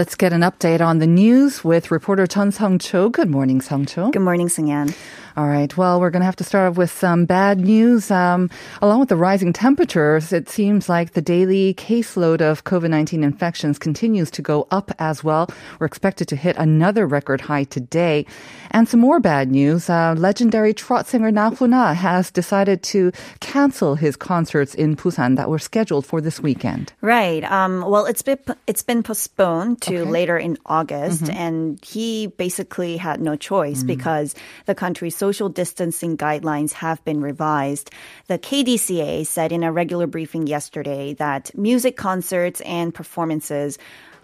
Let's get an update on the news with reporter Chun Sung Cho. Good morning, Sung Cho. Good morning, Sungyan. All right. Well, we're going to have to start off with some bad news. Um, along with the rising temperatures, it seems like the daily caseload of COVID-19 infections continues to go up as well. We're expected to hit another record high today. And some more bad news. Uh, legendary trot singer Na Huna has decided to cancel his concerts in Busan that were scheduled for this weekend. Right. Um, well, it's been it's been postponed to Okay. later in August, and he basically had no choice because the country's social distancing guidelines have been revised. The KDCA said in a regular briefing yesterday that music concerts and performances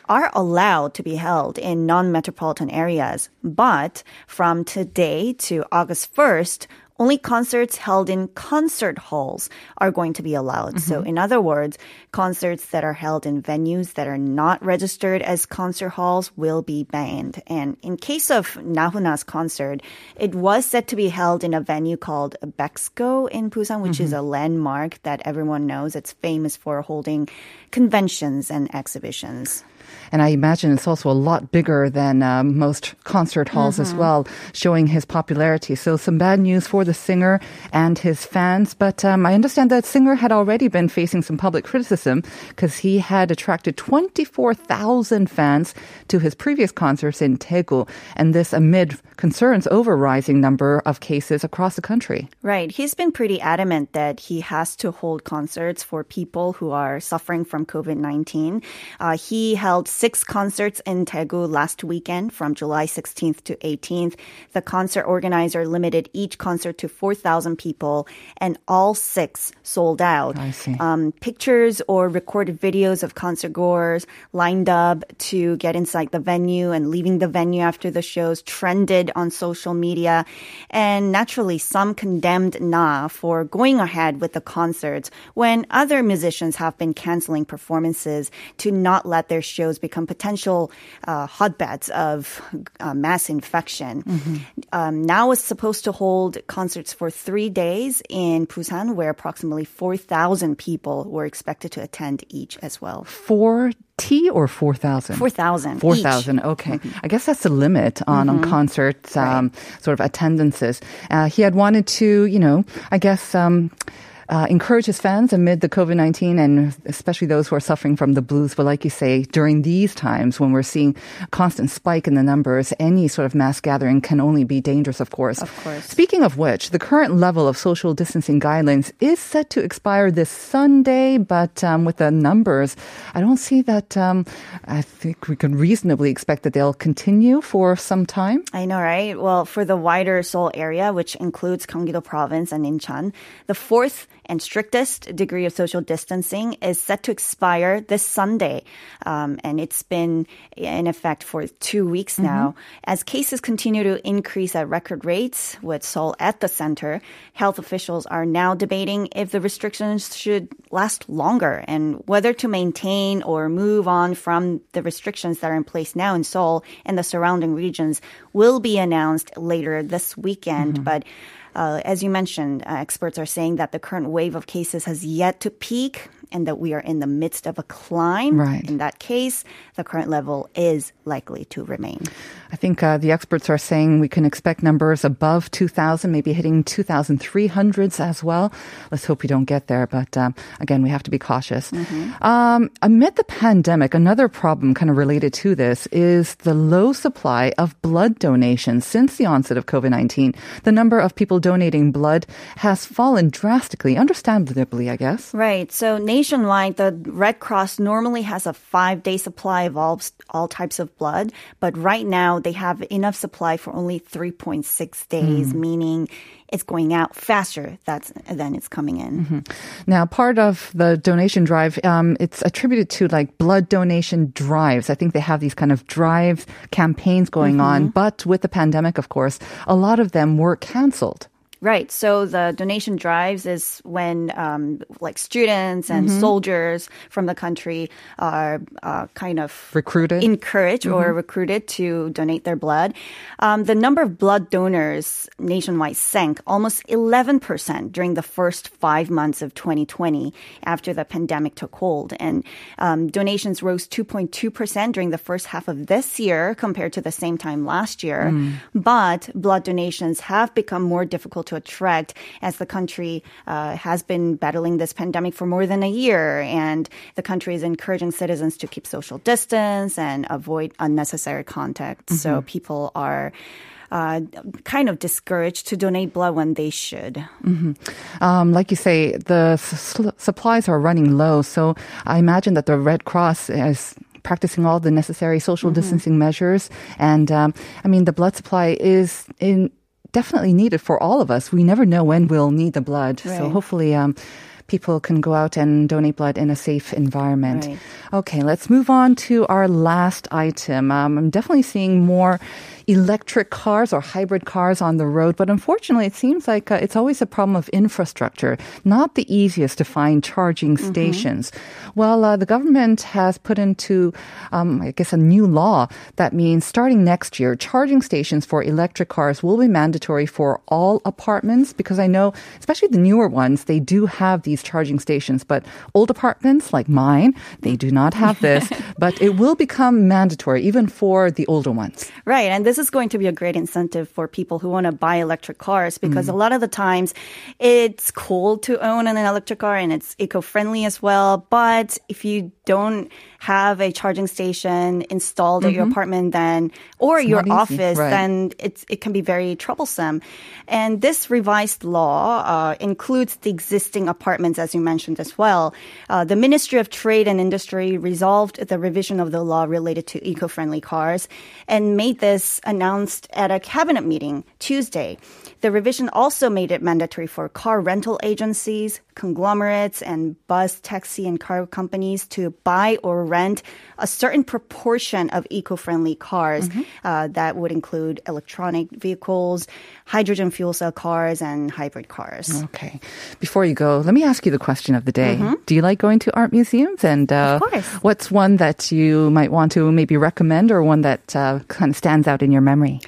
are allowed to be held in non-metropolitan areas, but from today to August 1st, only concerts held in concert halls are going to be allowed. So, mm-hmm. in other words, concerts that are held in venues that are not registered as concert halls will be banned. And in case of Nahuna's concert, it was set to be held in a venue called Bexco in Busan, which is mm-hmm. a landmark that everyone knows. It's famous for holding conventions and exhibitions. And I imagine it's also a lot bigger than um, most concert halls as well, showing his popularity. So some bad news for the singer and his fans. But um, I understand that singer had already been facing some public criticism because he had attracted 24,000 fans to his previous concerts in Daegu. And this amid concerns over rising number of cases across the country. Right. He's been pretty adamant that he has to hold concerts for people who are suffering from COVID 19. Uh, he held six concerts in Daegu last weekend from July 16th to 18th. The concert organizer limited each concert to 4,000 people, and all six sold out. I see. Um, pictures or recorded videos of concert goers lined up to get inside the venue and leaving the venue after the shows trended on social media. And naturally, some condemned Na for going ahead with the concerts when other musicians have been canceling performances to not let their shows become potential uh, hotbeds of uh, mass infection. Um, now is supposed to hold concerts for three days in Busan, where approximately 4,000 people were expected to attend each as well. 4T or 4,000? 4,000. 4,000. Okay. I guess that's the limit on, on concerts, um, sort of attendances. Uh, he had wanted to, you know, I guess, um, uh, encourage his fans amid the COVID 19 and especially those who are suffering from the blues. But like you say, during these times when we're seeing a constant spike in the numbers, any sort of mass gathering can only be dangerous, of course. Of course. Speaking of which, the current level of social distancing guidelines is set to expire this Sunday, but um, with the numbers, I don't see that. Um, I think we can reasonably expect that they'll continue for some time. I know, right? Well, for the wider Seoul area, which includes Gyeonggi-do province and Incheon, the fourth and strictest degree of social distancing is set to expire this Sunday. Um, and it's been in effect for two weeks now. As cases continue to increase at record rates with Seoul at the center, health officials are now debating if the restrictions should last longer and whether to maintain or move on from the restrictions that are in place now in Seoul and the surrounding regions will be announced later this weekend. But uh, as you mentioned, uh, experts are saying that the current wave of cases has yet to peak and that we are in the midst of a climb. Right. In that case, the current level is likely to remain. I think uh, the experts are saying we can expect numbers above 2,000, maybe hitting 2,300s as well. Let's hope we don't get there. But um, again, we have to be cautious. Um, amid the pandemic, another problem kind of related to this is the low supply of blood donations. Since the onset of COVID 19, the number of people donating blood has fallen drastically, understandably, I guess. Right. So nationwide, the Red Cross normally has a five day supply of all, all types of blood, but right now they have enough supply for only 3.6 days, hmm. meaning it's going out faster that's, than it's coming in. Mm-hmm. Now, part of the donation drive, um, it's attributed to like blood donation drives. I think they have these kind of drive campaigns going on, mm-hmm. but with the pandemic, of course, a lot of them were canceled. Right. So the donation drives is when um, like students and soldiers from the country are uh, kind of Recruited? encouraged or recruited to donate their blood. Um, the number of blood donors nationwide sank almost 11% during the first five months of 2020 after the pandemic took hold. And um, donations rose 2.2% during the first half of this year compared to the same time last year. But blood donations have become more difficult to attract as the country uh, has been battling this pandemic for more than a year. And the country is encouraging citizens to keep social distance and avoid unnecessary contact. So people are. Uh, kind of discouraged to donate blood when they should. Um, like you say, the s- supplies are running low. So I imagine that the Red Cross is practicing all the necessary social distancing measures. And um, I mean, the blood supply is in definitely needed for all of us. We never know when we'll need the blood. So hopefully, um, people can go out and donate blood in a safe environment. Right. Okay, let's move on to our last item. Um, I'm definitely seeing more electric cars or hybrid cars on the road, but unfortunately, it seems like uh, it's always a problem of infrastructure. Not the easiest to find charging stations. Well, uh, the government has put into, um, I guess, a new law that means starting next year, charging stations for electric cars will be mandatory for all apartments because I know, especially the newer ones, they do have these charging stations, but old apartments like mine, they do not have this, but it will become mandatory even for the older ones. Right. And this is going to be a great incentive for people who want to buy electric cars because mm-hmm. a lot of the times it's cool to own an electric car and it's eco friendly as well. But if you don't have a charging station installed at your apartment, then, or your office, Right. then it's, it can be very troublesome. And this revised law uh, includes the existing apartments, as you mentioned as well. Uh, the Ministry of Trade and Industry resolved the revision of the law related to eco-friendly cars and made this announced at a cabinet meeting Tuesday. The revision also made it mandatory for car rental agencies, conglomerates, and bus, taxi, and car companies to buy or rent a certain proportion of eco-friendly cars. Uh, that would include electronic vehicles, hydrogen fuel cell cars, and hybrid cars. Okay. Before you go, let me ask you the question of the day. Do you like going to art museums? And uh, Of course. what's one that you might want to maybe recommend or one that uh, kind of stands out in your memory?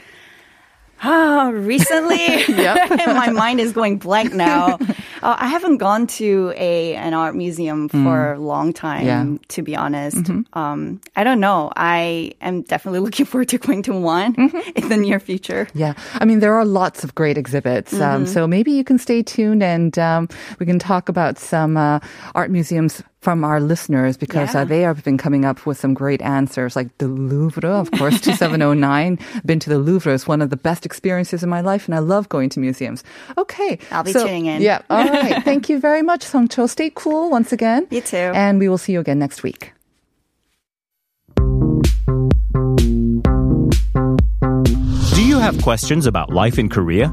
Ah, recently, my mind is going blank now. Uh, I haven't gone to a an art museum for a long time, Yeah. to be honest. Um, I don't know. I am definitely looking forward to going to one in the near future. Yeah. I mean, there are lots of great exhibits. Um, so maybe you can stay tuned and um, we can talk about some uh, art museums from our listeners because uh, they have been coming up with some great answers, like the Louvre, of course, 2709. Been to the Louvre. It's one of the best experiences in my life, and I love going to museums. Okay. I'll be so- tuning in. Yeah. All right. Thank you very much, Song Cho. Stay cool once again. You too. And we will see you again next week. Do you have questions about life in Korea?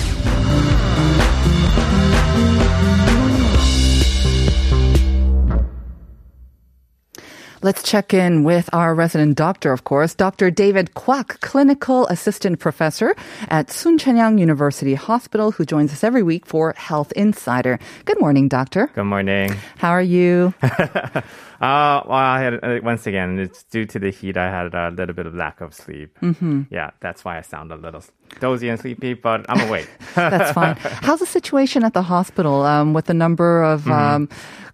Let's check in with our resident doctor, of course, Dr. David Kwak, clinical assistant professor at Sun Soonchunhyang University Hospital, who joins us every week for Health Insider. Good morning, doctor. Good morning. How are you? Uh, well, I had uh, once again, it's due to the heat. I had a little bit of lack of sleep. Mm-hmm. Yeah, that's why I sound a little dozy and sleepy, but I'm awake. That's fine. How's the situation at the hospital um, with the number of um,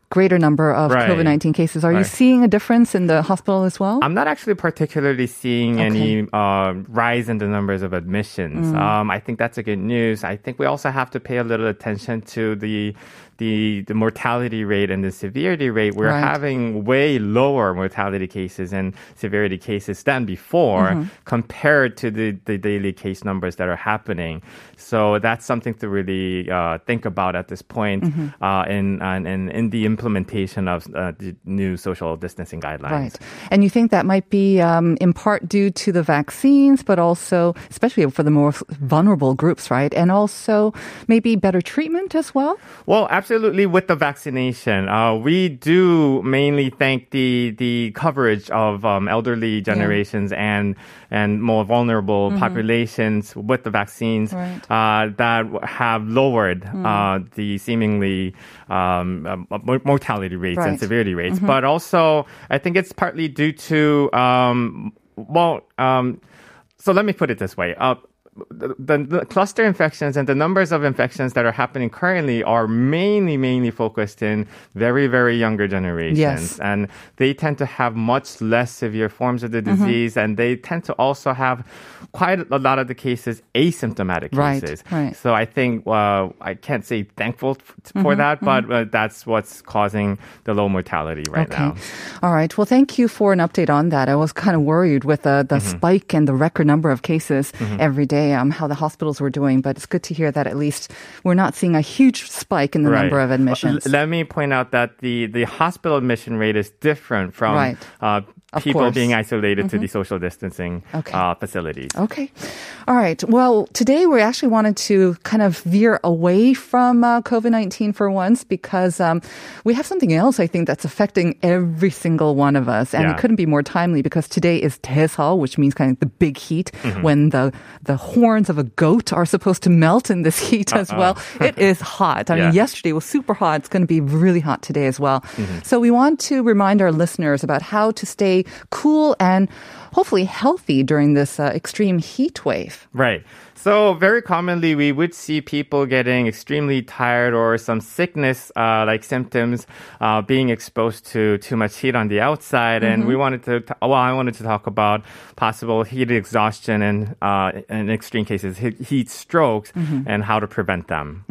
greater number of Mm-hmm. Right. COVID nineteen cases? Are you seeing a difference in the hospital as well? I'm not actually particularly seeing any uh, rise in the numbers of admissions. Um, I think that's a good news. I think we also have to pay a little attention to the the the mortality rate and the severity rate, we're Right. having way lower mortality cases and severity cases than before Mm-hmm. compared to the, the daily case numbers that are happening. So that's something to really uh, think about at this point Mm-hmm. uh, in, in in the implementation of uh, the new social distancing guidelines. Right. And you think that might be um, in part due to the vaccines, but also, especially for the more vulnerable groups, right? And also maybe better treatment as well? Well, absolutely. Absolutely with the vaccination, uh, we do mainly thank the the coverage of um, elderly generations and and more vulnerable populations with the vaccines Right. uh, that have lowered uh, the seemingly um, um, mortality rates and severity rates. But also, I think it's partly due to um, well. Um, so let me put it this way. Uh, the, the, cluster infections and the numbers of infections that are happening currently are mainly, mainly focused in very, very younger generations. Yes. And they tend to have much less severe forms of the Mm-hmm. disease. And they tend to also have quite a lot of the cases asymptomatic cases. right. So I think, uh, I can't say thankful f- Mm-hmm, for that, but uh, that's what's causing the low mortality right okay. now. All right. Well, thank you for an update on that. I was kind of worried with the, the Mm-hmm. spike and the record number of cases every day, um, how the hospitals were doing. But it's good to hear that at least we're not seeing a huge spike in the number of admissions. Let me point out that the, the hospital admission rate is different from Right. uh, Of people course. Mm-hmm. being isolated to the social distancing Okay. uh, facilities. Okay. All right. Well, today we actually wanted to kind of veer away from uh, COVID 19 for once because um, we have something else I think that's affecting every single one of us. And Yeah. it couldn't be more timely because today is Taeseo, which means kind of the big heat Mm-hmm. when the, the horns of a goat are supposed to melt in this heat as well. it is hot. I mean, yesterday was super hot. It's going to be really hot today as well. Mm-hmm. So we want to remind our listeners about how to stay cool and hopefully healthy during this uh, extreme heat wave. Right. So very commonly we would see people getting extremely tired or some sickness uh, like symptoms uh, being exposed to too much heat on the outside. And we wanted to, t- well, I wanted to talk about possible heat exhaustion and uh, in extreme cases heat, heat strokes and how to prevent them.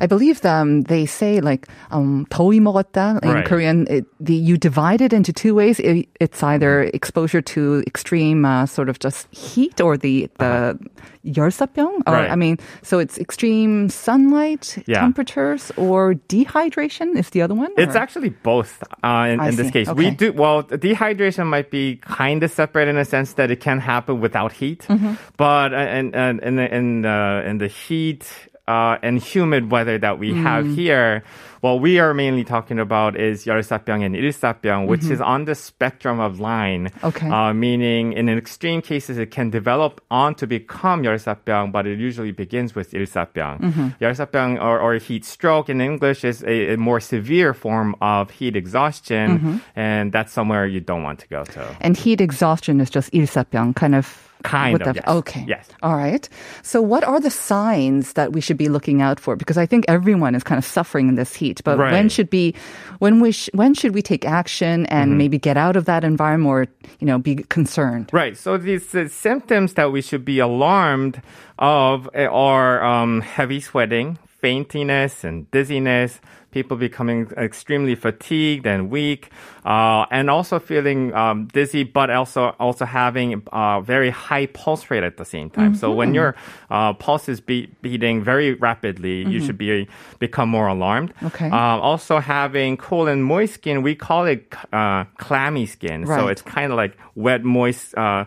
I believe um, they say like um, 더위 먹었다 in Right. Korean. It, the, you divide it into two ways. It, it's either exposure to extreme uh, sort of just heat or the the 열사병. Or, Right. I mean, so it's extreme sunlight Yeah. temperatures or dehydration is the other one. It's or? actually both uh, in, I in this see. case. We Okay. do well. Dehydration might be kind of separate in a sense that it can happen without heat, Mm-hmm. but uh, in in in the, in the, in the heat uh, and humid weather that we have Mm. here. What we are mainly talking about is 열사병 and 일사병, which is on the spectrum of line. Mm-hmm. Okay. Uh, meaning, in extreme cases, it can develop on to become 열사병, but it usually begins with 일사병. Mm-hmm. 열사병 or, or heat stroke in English is a, a more severe form of heat exhaustion, Mm-hmm. and that's somewhere you don't want to go to. And heat exhaustion is just 일사병, kind of. Kind with of, yes. Okay. Yes. All right. So, what are the signs that we should be looking out for? Because I think everyone is kind of suffering in this heat. But when should be, when we sh- when should we take action and Mm-hmm. maybe get out of that environment or you know be concerned? Right. So these uh, symptoms that we should be alarmed of uh, are um, heavy sweating, faintiness, and dizziness. People becoming extremely fatigued and weak, uh, and also feeling um, dizzy, but also also having uh, very high pulse rate at the same time. So when your uh, pulse is beat, beating very rapidly, you should be become more alarmed. Okay. Uh, also having cool and moist skin, we call it uh, clammy skin. So it's kind of like wet, moist uh, uh,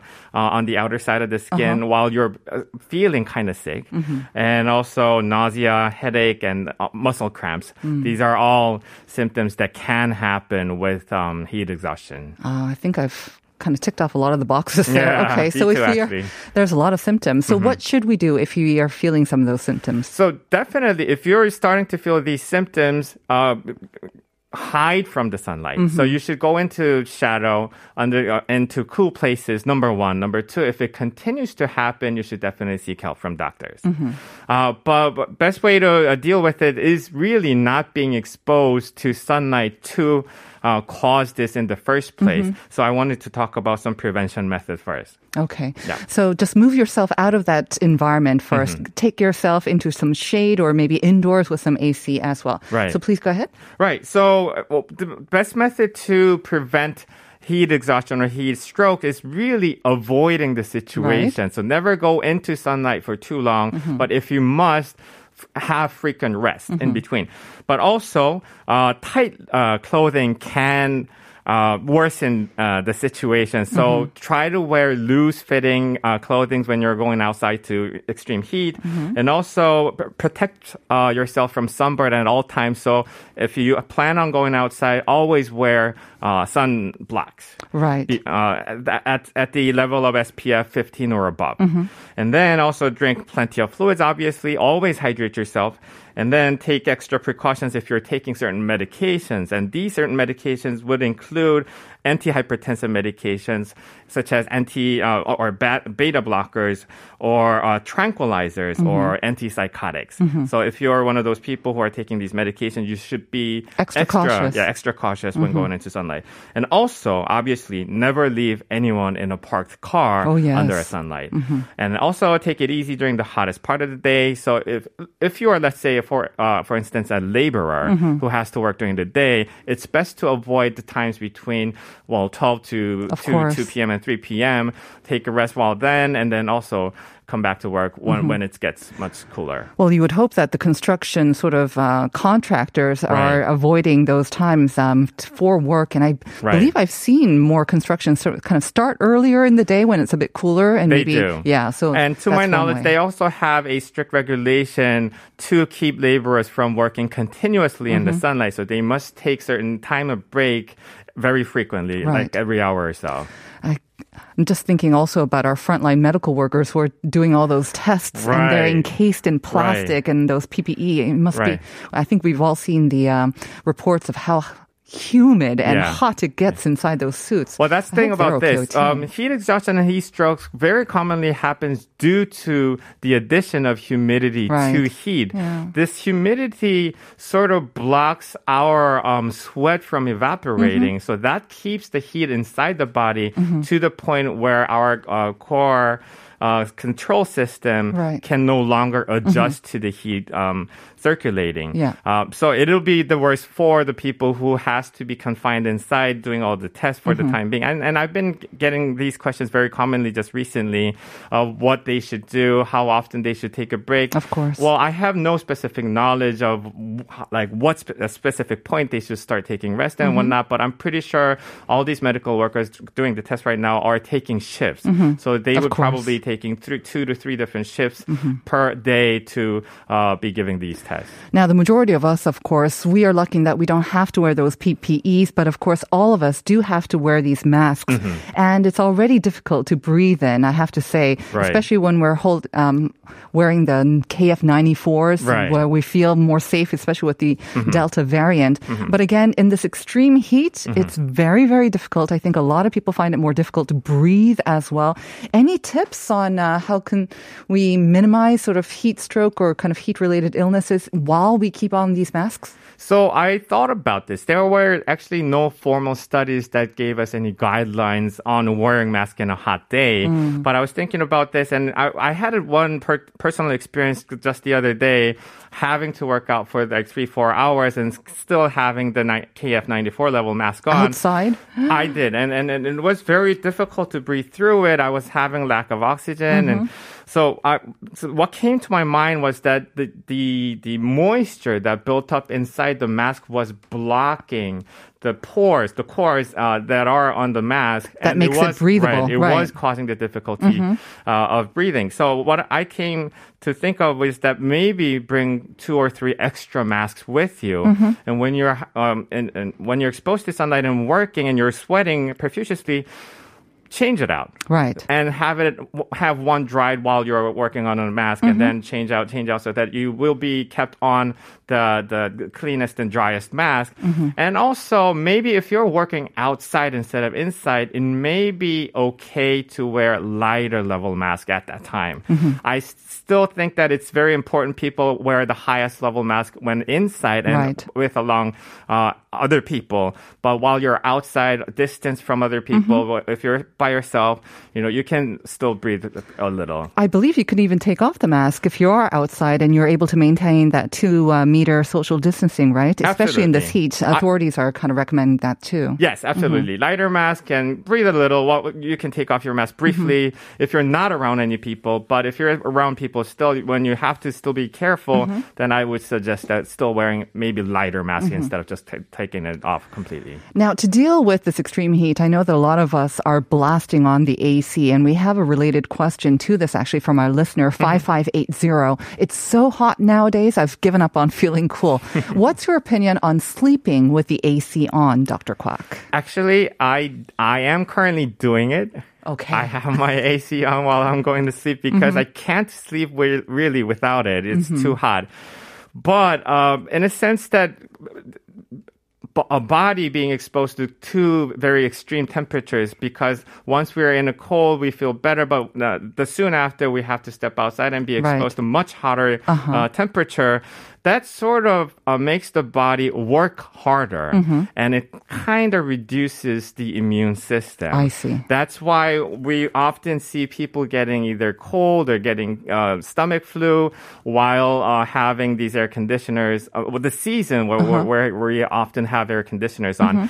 on the outer side of the skin Uh-huh. while you're feeling kind of sick. Mm-hmm. And also nausea, headache, and uh, muscle cramps. Mm. These are all symptoms that can happen with um, heat exhaustion. Uh, I think I've kind of ticked off a lot of the boxes there. Yeah, okay. So if we are, actually. Mm-hmm. there's a lot of symptoms. So what should we do if you are feeling some of those symptoms? So definitely, if you're starting to feel these symptoms, uh, hide from the sunlight. So you should go into shadow, under uh, into cool places. Number one. Number two, if it continues to happen, you should definitely seek help from doctors. Uh, but, but best way to uh, deal with it is really not being exposed to sunlight too uh, caused this in the first place. So I wanted to talk about some prevention methods first. Okay. Yeah. So just move yourself out of that environment 1st Mm-hmm. Take yourself into some shade or maybe indoors with some AC as well. Right. So please go ahead. Right. So, uh, well, the best method to prevent heat exhaustion or heat stroke is really avoiding the situation. Right. So, never go into sunlight for too long. But if you must, have frequent rest in between. But also, uh, tight uh, clothing can uh, worsen uh, the situation. So try to wear loose fitting uh, clothing when you're going outside to extreme heat, and also p- protect uh, yourself from sunburn at all times. So if you plan on going outside, always wear uh, sun blocks. Right. Be- uh, at- at, at the level of SPF 15 or above. And then also drink plenty of fluids, obviously. Always hydrate yourself. And then take extra precautions if you're taking certain medications. And these certain medications would include antihypertensive medications such as anti uh, or beta blockers or uh, tranquilizers or antipsychotics. So if you're one of those people who are taking these medications, you should be Extra cautious. Yeah, extra cautious when going into sunlight. And also, obviously, never leave anyone in a parked car Oh, yes. under a sunlight. And also take it easy during the hottest part of the day. So if if you are, let's say, for uh, for instance, a laborer who has to work during the day, it's best to avoid the times between well 12 to Of 2, course. 2 p.m. and 3 p.m. Take a rest while then, and then also come back to work when, when it gets much cooler. Well, you would hope that the construction sort of uh, contractors are avoiding those times um, for work. And I Right. believe I've seen more construction sort of kind of start earlier in the day when it's a bit cooler. And They maybe, do. yeah. So, and to my knowledge, way. they also have a strict regulation to keep laborers from working continuously in Mm-hmm. the sunlight. So they must take certain time of break very frequently, Right. like every hour or so. I, I'm just thinking also about our frontline medical workers who are doing all those tests and they're encased in plastic and those PPE. It must Right. be, I think we've all seen the um, reports of how humid and Yeah. hot it gets inside those suits. Well, that's the thing about this. Um, heat exhaustion and heat strokes very commonly happens due to the addition of humidity to heat. Yeah. This humidity sort of blocks our um, sweat from evaporating, Mm-hmm. so that keeps the heat inside the body to the point where our uh, core. Uh, control system Right. Mm-hmm. can no longer adjust to the heat um, circulating. Yeah. Um, so it'll be the worst for the people who has to be confined inside doing all the tests for Mm-hmm. the time being. And, and I've been getting these questions very commonly just recently of what they should do, how often they should take a break. Of course. Well, I have no specific knowledge of like what spe- a specific point they should start taking rest and Mm-hmm. whatnot, but I'm pretty sure all these medical workers doing the test right now are taking shifts. So they Mm-hmm. Of would course. probably taking three, two to three different shifts Mm-hmm. per day to uh, be giving these tests. Now, the majority of us, of course, we are lucky that we don't have to wear those PPEs, but of course, all of us do have to wear these masks. Mm-hmm. And it's already difficult to breathe in, I have to say, Right. especially when we're hold, um, wearing the KF94s, Right. Mm-hmm. where we feel more safe, especially with the Delta variant. But again, in this extreme heat, it's very, very difficult. I think a lot of people find it more difficult to breathe as well. Any tips on uh, how can we minimize sort of heat stroke or kind of heat related illnesses while we keep on these masks? So I thought about this. There were actually no formal studies that gave us any guidelines on wearing mask in a hot day. Hmm. But I was thinking about this, and I, I had one per- personal experience just the other day, having to work out for like three, four hours, and still having the ni- KF94 level mask on. Outside? I did, and, and and it was very difficult to breathe through it. I was having lack of oxygen, and mm-hmm. So, I, so what came to my mind was that the the the moisture that built up inside the mask was blocking the pores, the pores uh, that are on the mask. That and makes it was, breathable, Right, it right. was causing the difficulty uh, of breathing. So what I came to think of was that maybe bring two or three extra masks with you, and when you're um, and, and when you're exposed to sunlight and working and you're sweating profusely, change it out. Right. and have it have one dried while you're working on a mask and mm-hmm. then change out change out so that you will be kept on the the cleanest and driest mask. Mm-hmm. And also maybe if you're working outside instead of inside it may be okay to wear lighter level mask at that time. Mm-hmm. I still think that it's very important people wear the highest level mask when inside and Right. with a long uh, other people. But while you're outside, distance from other people, Mm-hmm. if you're by yourself, you know, you can still breathe a little. I believe you can even take off the mask if you are outside and you're able to maintain that two uh, meter social distancing, right? Especially in this heat. Absolutely. I- Authorities are kind of recommending that too. Yes, absolutely. Lighter mask and breathe a little. Well, you can take off your mask briefly if you're not around any people. But if you're around people, still, when you have to still be careful, then I would suggest that still wearing maybe lighter mask instead of just ta taking it off completely. Now, to deal with this extreme heat, I know that a lot of us are blasting on the AC, and we have a related question to this actually from our listener, mm-hmm. 5580. It's so hot nowadays, I've given up on feeling cool. What's your opinion on sleeping with the AC on, Dr. Kwak? Actually, I I am currently doing it. Okay. I have my AC on while I'm going to sleep because mm-hmm. I can't sleep really without it. It's mm-hmm. too hot. But um, in a sense that a body being exposed to two very extreme temperatures because once we're in a cold we feel better but uh, the soon after we have to step outside and be Right. exposed to much hotter uh, temperature that sort of uh, makes the body work harder Mm-hmm. and it kind of reduces the immune system I see. that's why we often see people getting either cold or getting uh, stomach flu while uh, having these air conditioners. Uh, with the season where, Uh-huh. where, where we often have air conditioners on. Mm-hmm.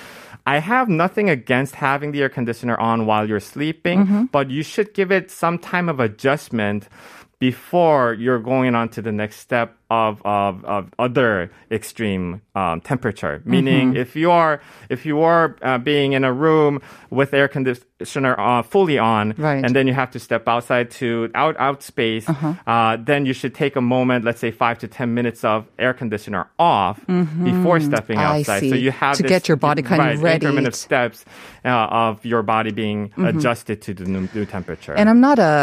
I have nothing against having the air conditioner on while you're sleeping, Mm-hmm. but you should give it some time of adjustment before you're going on to the next step of of, of other extreme um, temperature. Meaning, Mm-hmm. if you are if you are uh, being in a room with air conditioner uh, fully on, Right. and then you have to step outside to out out space, Uh-huh. uh, then you should take a moment, let's say five to ten minutes of air conditioner off before stepping Mm-hmm. Outside. So you have To this- get your body kind of right, of ready. steps uh, of your body being adjusted to the new, new temperature. And I'm not a,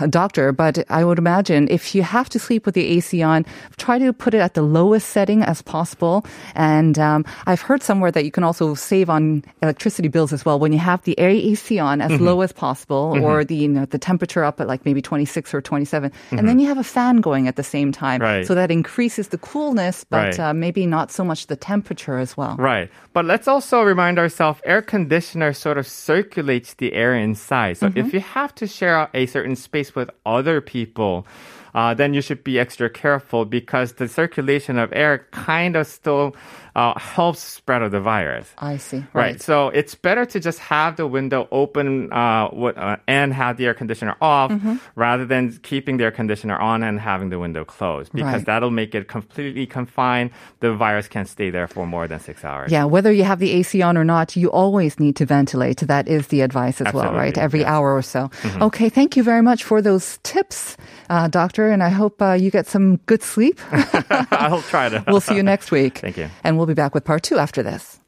a doctor, but I would imagine if you have to sleep with the AC on, try to put it at the lowest setting as possible. And um, I've heard somewhere that you can also save on electricity bills as well when you have the air AC on as Mm-hmm. low as possible, or the you know the temperature up at like maybe 26 or 27, and then you have a fan going at the same time, Mm-hmm. Right. so that increases the coolness, but Right. uh, maybe not so much the temperature as well. Right. But let's also remind ourselves air conditioner sort of circulates the air inside. So if you have to share a certain space with other people, uh, then you should be extra careful because the circulation of air kind of still uh, helps spread of the virus. I see. Right. So it's better to just have the window open uh, uh, and have the air conditioner off Mm-hmm. rather than keeping the air conditioner on and having the window closed because Right. that'll make it completely confined. The virus can't stay there for more than six hours. Yeah, whether you have the AC on or not, you always need to ventilate. That is the advice as well, right? Every yes. hour or so. Okay, thank you very much for those tips, uh, doctor, and I hope uh, you get some good sleep. I'll try to. we'll see you next week. Thank you. And we'll be back with part two after this.